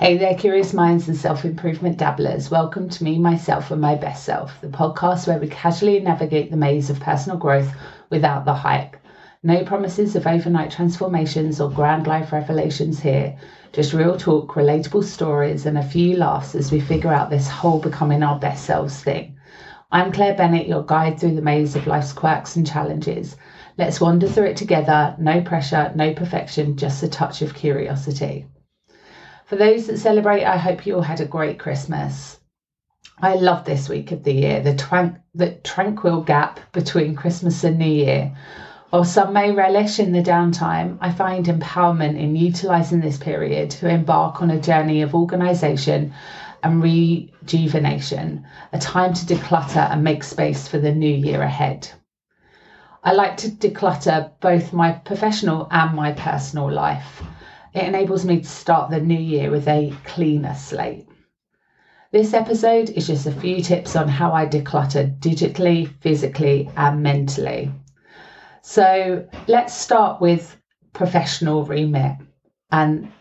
Hey there, curious minds and self improvement dabblers. Welcome to me, myself, and my best self, the podcast where we casually navigate the maze of personal growth without the hype. No promises of overnight transformations or grand life revelations here, just real talk, relatable stories, and a few laughs as we figure out this whole becoming our best selves thing. I'm Claire Bennett, your guide through the maze of life's quirks and challenges. Let's wander through it together. No pressure, no perfection, just a touch of curiosity. For those that celebrate, I hope you all had a great Christmas. I love this week of the year, the, the tranquil gap between Christmas and New Year. While some may relish in the downtime, I find empowerment in utilising this period to embark on a journey of organisation and rejuvenation, a time to declutter and make space for the new year ahead. I like to declutter both my professional and my personal life. It enables me to start the new year with a cleaner slate. This episode is just a few tips on how I declutter digitally, physically, and mentally. So let's start with professional remit and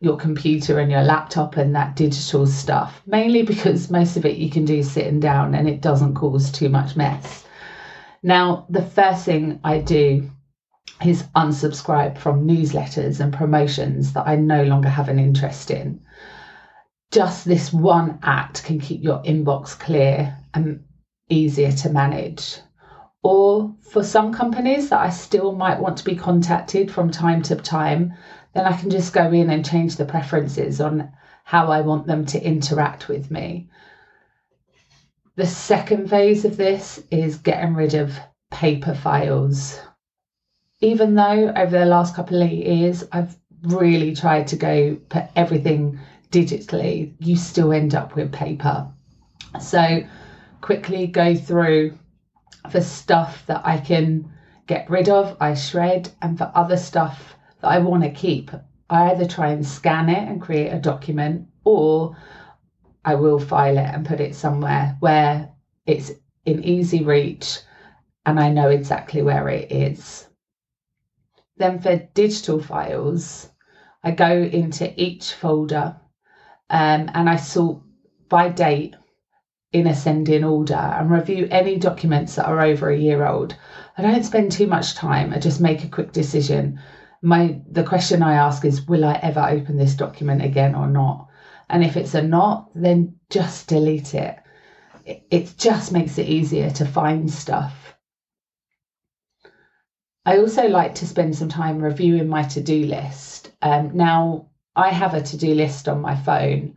your computer and your laptop and that digital stuff, mainly because most of it you can do sitting down and it doesn't cause too much mess. Now, the first thing I do is unsubscribe from newsletters and promotions that I no longer have an interest in. Just this one act can keep your inbox clear and easier to manage. Or for some companies that I still might want to be contacted from time to time, then I can just go in and change the preferences on how I want them to interact with me. The second phase of this is getting rid of paper files even though over the last couple of years I've really tried to go put everything digitally, you still end up with paper. So quickly go through for stuff that I can get rid of, I shred, and for other stuff that I want to keep, I either try and scan it and create a document or I will file it and put it somewhere where it's in easy reach and I know exactly where it is. Then for digital files, I go into each folder um, and I sort by date in ascending order and review any documents that are over a year old. I don't spend too much time. I just make a quick decision. My the question I ask is, will I ever open this document again or not? And if it's a not, then just delete it. It, it just makes it easier to find stuff. I also like to spend some time reviewing my to do list. Um, now, I have a to do list on my phone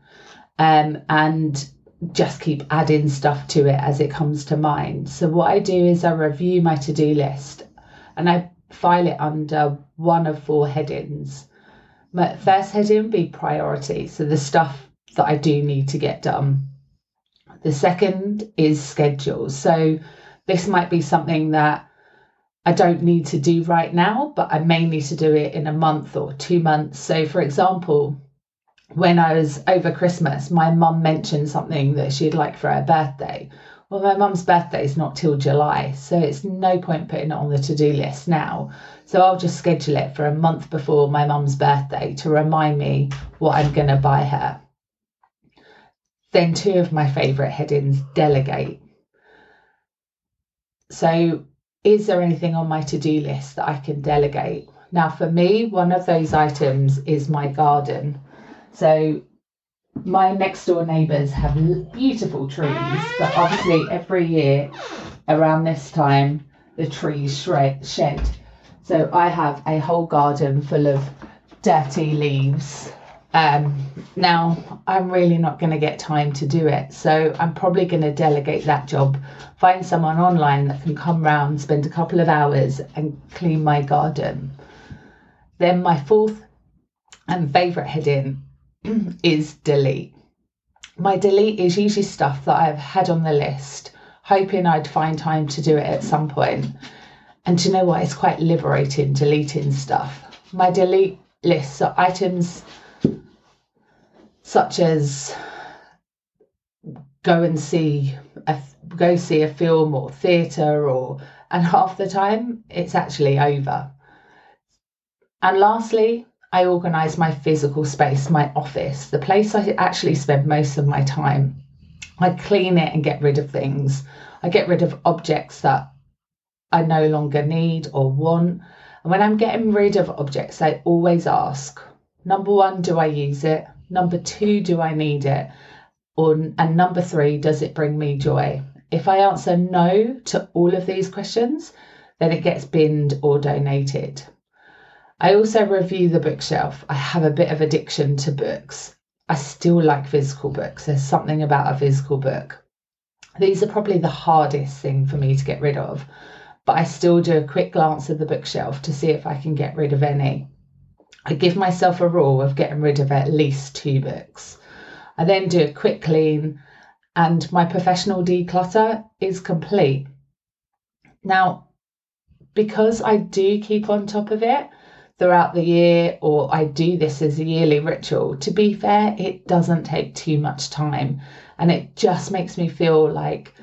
um, and just keep adding stuff to it as it comes to mind. So, what I do is I review my to do list and I file it under one of four headings. My first heading be priority, so the stuff that I do need to get done. The second is schedule. So, this might be something that I don't need to do right now, but I may need to do it in a month or two months. So, for example, when I was over Christmas, my mum mentioned something that she'd like for her birthday. Well, my mum's birthday is not till July, so it's no point putting it on the to do list now. So I'll just schedule it for a month before my mum's birthday to remind me what I'm going to buy her. Then, two of my favourite headings delegate. So is there anything on my to do list that I can delegate? Now, for me, one of those items is my garden. So, my next door neighbours have beautiful trees, but obviously, every year around this time, the trees shred, shed. So, I have a whole garden full of dirty leaves um, now, I'm really not going to get time to do it. So I'm probably going to delegate that job, find someone online that can come round, spend a couple of hours and clean my garden. Then my fourth and favourite heading is delete. My delete is usually stuff that I've had on the list, hoping I'd find time to do it at some point. And you know what? It's quite liberating deleting stuff. My delete list are items such as go and see a go see a film or theatre or and half the time it's actually over. And lastly, I organise my physical space, my office, the place I actually spend most of my time. I clean it and get rid of things. I get rid of objects that I no longer need or want. And when I'm getting rid of objects, I always ask number one, do I use it? Number two, do I need it? Or, and number three, does it bring me joy? If I answer no to all of these questions, then it gets binned or donated. I also review the bookshelf. I have a bit of addiction to books. I still like physical books. There's something about a physical book. These are probably the hardest thing for me to get rid of, but I still do a quick glance at the bookshelf to see if I can get rid of any. I give myself a rule of getting rid of at least two books. I then do a quick clean, and my professional declutter is complete. Now, because I do keep on top of it throughout the year, or I do this as a yearly ritual, to be fair, it doesn't take too much time. And it just makes me feel like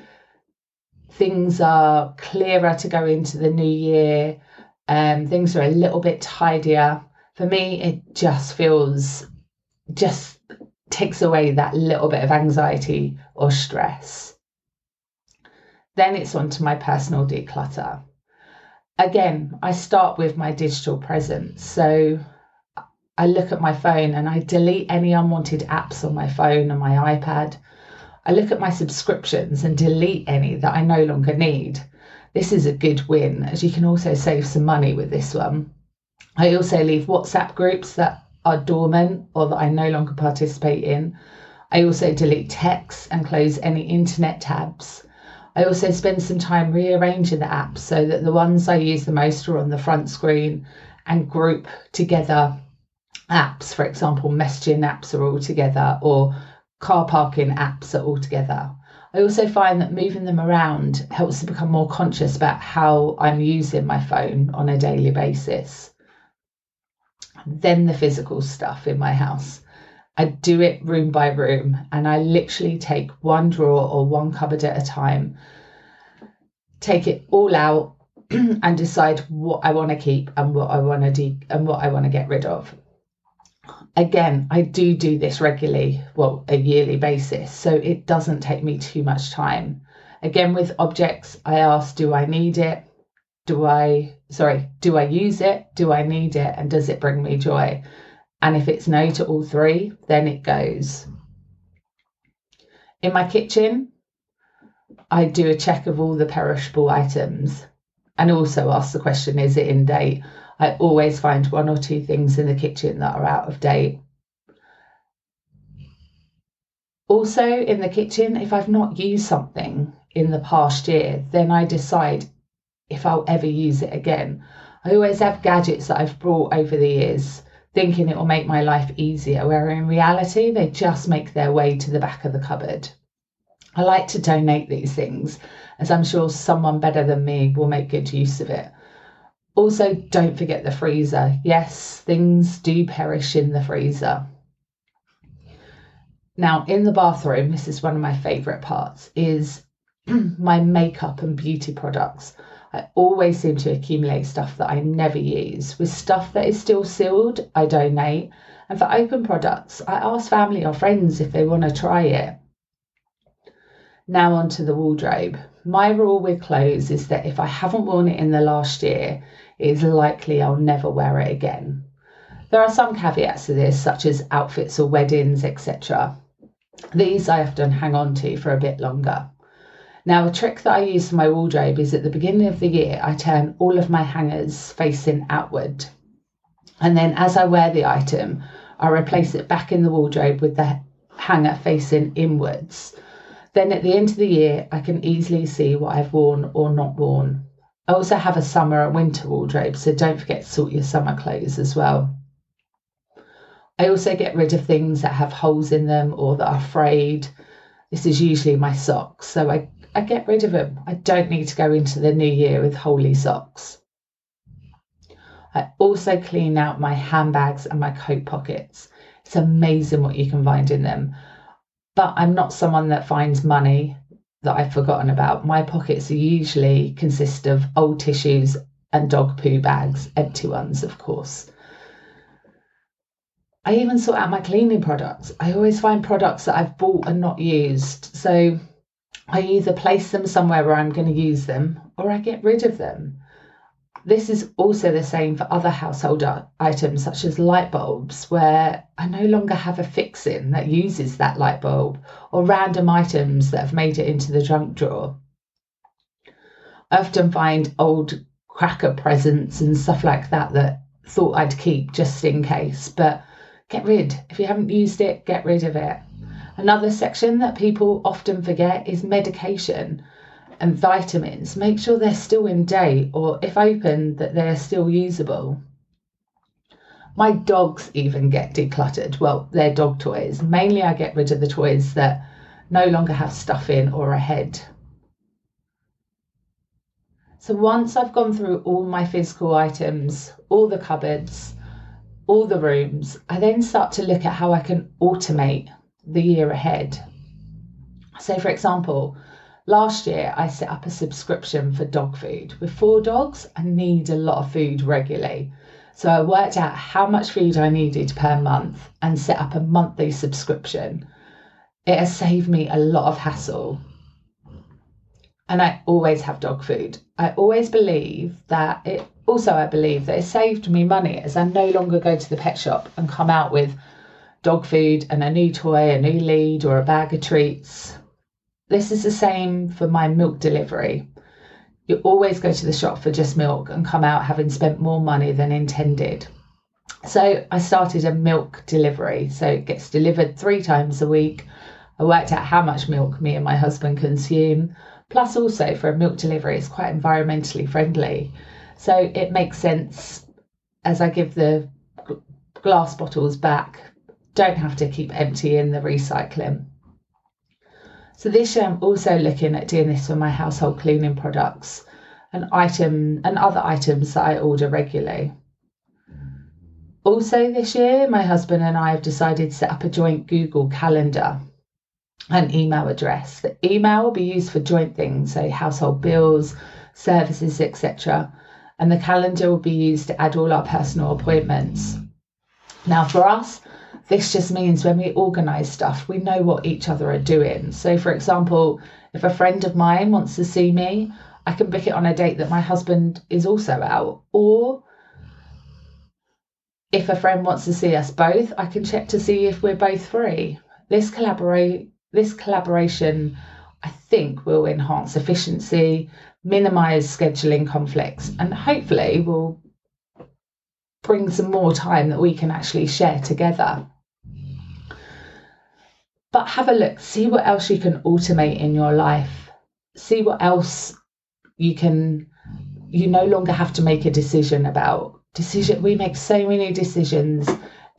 things are clearer to go into the new year. Um, things are a little bit tidier. For me, it just feels, just takes away that little bit of anxiety or stress. Then it's on to my personal declutter. Again, I start with my digital presence. So I look at my phone and I delete any unwanted apps on my phone and my iPad. I look at my subscriptions and delete any that I no longer need. This is a good win, as you can also save some money with this one. I also leave WhatsApp groups that are dormant or that I no longer participate in. I also delete texts and close any internet tabs. I also spend some time rearranging the apps so that the ones I use the most are on the front screen and group together apps. For example, messaging apps are all together or car parking apps are all together. I also find that moving them around helps to become more conscious about how I'm using my phone on a daily basis. Then the physical stuff in my house. I do it room by room and I literally take one drawer or one cupboard at a time, take it all out and decide what I want to keep and what I want to de- and what I want to get rid of again, I do do this regularly, well, a yearly basis, so it doesn't take me too much time. Again, with objects, I ask, do I need it? Do I, sorry, do I use it? Do I need it? And does it bring me joy? And if it's no to all three, then it goes. In my kitchen, I do a check of all the perishable items and also ask the question is it in date? I always find one or two things in the kitchen that are out of date. Also, in the kitchen, if I've not used something in the past year, then I decide if I'll ever use it again. I always have gadgets that I've brought over the years thinking it will make my life easier, where in reality, they just make their way to the back of the cupboard. I like to donate these things, as I'm sure someone better than me will make good use of it. Also, don't forget the freezer. Yes, things do perish in the freezer. Now, in the bathroom, this is one of my favourite parts, is my makeup and beauty products. I always seem to accumulate stuff that I never use. With stuff that is still sealed, I donate. And for open products, I ask family or friends if they want to try it. Now, onto the wardrobe. My rule with clothes is that if I haven't worn it in the last year, it is likely I'll never wear it again. There are some caveats to this, such as outfits or weddings, etc. These I often hang on to for a bit longer. Now, a trick that I use for my wardrobe is at the beginning of the year, I turn all of my hangers facing outward. And then as I wear the item, I replace it back in the wardrobe with the hanger facing inwards then at the end of the year, I can easily see what I've worn or not worn. I also have a summer and winter wardrobe, so don't forget to sort your summer clothes as well. I also get rid of things that have holes in them or that are frayed. This is usually my socks, so I, I get rid of them. I don't need to go into the new year with holey socks. I also clean out my handbags and my coat pockets. It's amazing what you can find in them but I'm not someone that finds money that I've forgotten about. My pockets usually consist of old tissues and dog poo bags, empty ones, of course. I even sort out my cleaning products. I always find products that I've bought and not used. So I either place them somewhere where I'm going to use them or I get rid of them. This is also the same for other household items such as light bulbs, where I no longer have a fixin that uses that light bulb, or random items that have made it into the junk drawer. I often find old cracker presents and stuff like that that thought I'd keep just in case, but get rid. If you haven't used it, get rid of it. Another section that people often forget is medication and vitamins. Make sure they're still in date or, if open, that they're still usable. My dogs even get decluttered. Well, they're dog toys. Mainly, I get rid of the toys that no longer have stuff in or a head. So once I've gone through all my physical items, all the cupboards, all the rooms, I then start to look at how I can automate the year ahead. So, for example, last year I set up a subscription for dog food. With four dogs, I need a lot of food regularly. So, I worked out how much food I needed per month and set up a monthly subscription. It has saved me a lot of hassle and I always have dog food. I always believe that it also I believe that it saved me money as I no longer go to the pet shop and come out with dog food and a new toy, a new lead or a bag of treats. This is the same for my milk delivery. You always go to the shop for just milk and come out having spent more money than intended. So I started a milk delivery. So it gets delivered three times a week. I worked out how much milk me and my husband consume. Plus, also for a milk delivery, it's quite environmentally friendly. So it makes sense as I give the glass bottles back, don't have to keep emptying the recycling. So this year I'm also looking at doing this for my household cleaning products and item and other items that I order regularly. Also this year, my husband and I have decided to set up a joint Google calendar and email address. The email will be used for joint things, so household bills, services, etc. And the calendar will be used to add all our personal appointments. Now, for us, this just means when we organise stuff, we know what each other are doing. So, for example, if a friend of mine wants to see me, I can book it on a date that my husband is also out. Or if a friend wants to see us both, I can check to see if we're both free. This collaborate this collaboration, I think, will enhance efficiency, minimize scheduling conflicts, and hopefully will bring some more time that we can actually share together. But have a look, see what else you can automate in your life, see what else you can, you no longer have to make a decision about. Decision, we make so many decisions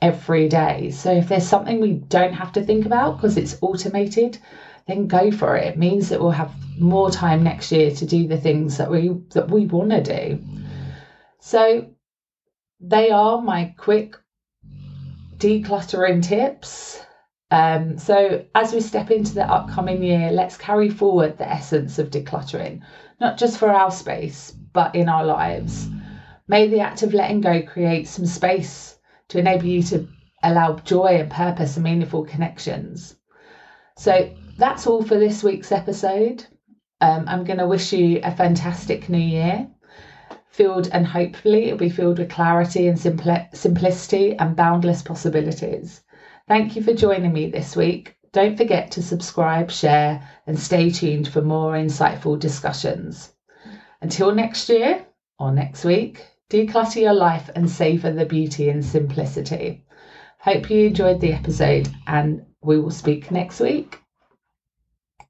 every day. So if there's something we don't have to think about because it's automated, then go for it. It means that we'll have more time next year to do the things that we that we want to do. So they are my quick decluttering tips. Um, so as we step into the upcoming year, let's carry forward the essence of decluttering, not just for our space, but in our lives. May the act of letting go create some space to enable you to allow joy and purpose and meaningful connections. So that's all for this week's episode. Um, I'm going to wish you a fantastic new year, filled and hopefully it'll be filled with clarity and simpli- simplicity and boundless possibilities. Thank you for joining me this week. Don't forget to subscribe, share, and stay tuned for more insightful discussions. Until next year or next week, Declutter your life and savor the beauty and simplicity. Hope you enjoyed the episode and we will speak next week.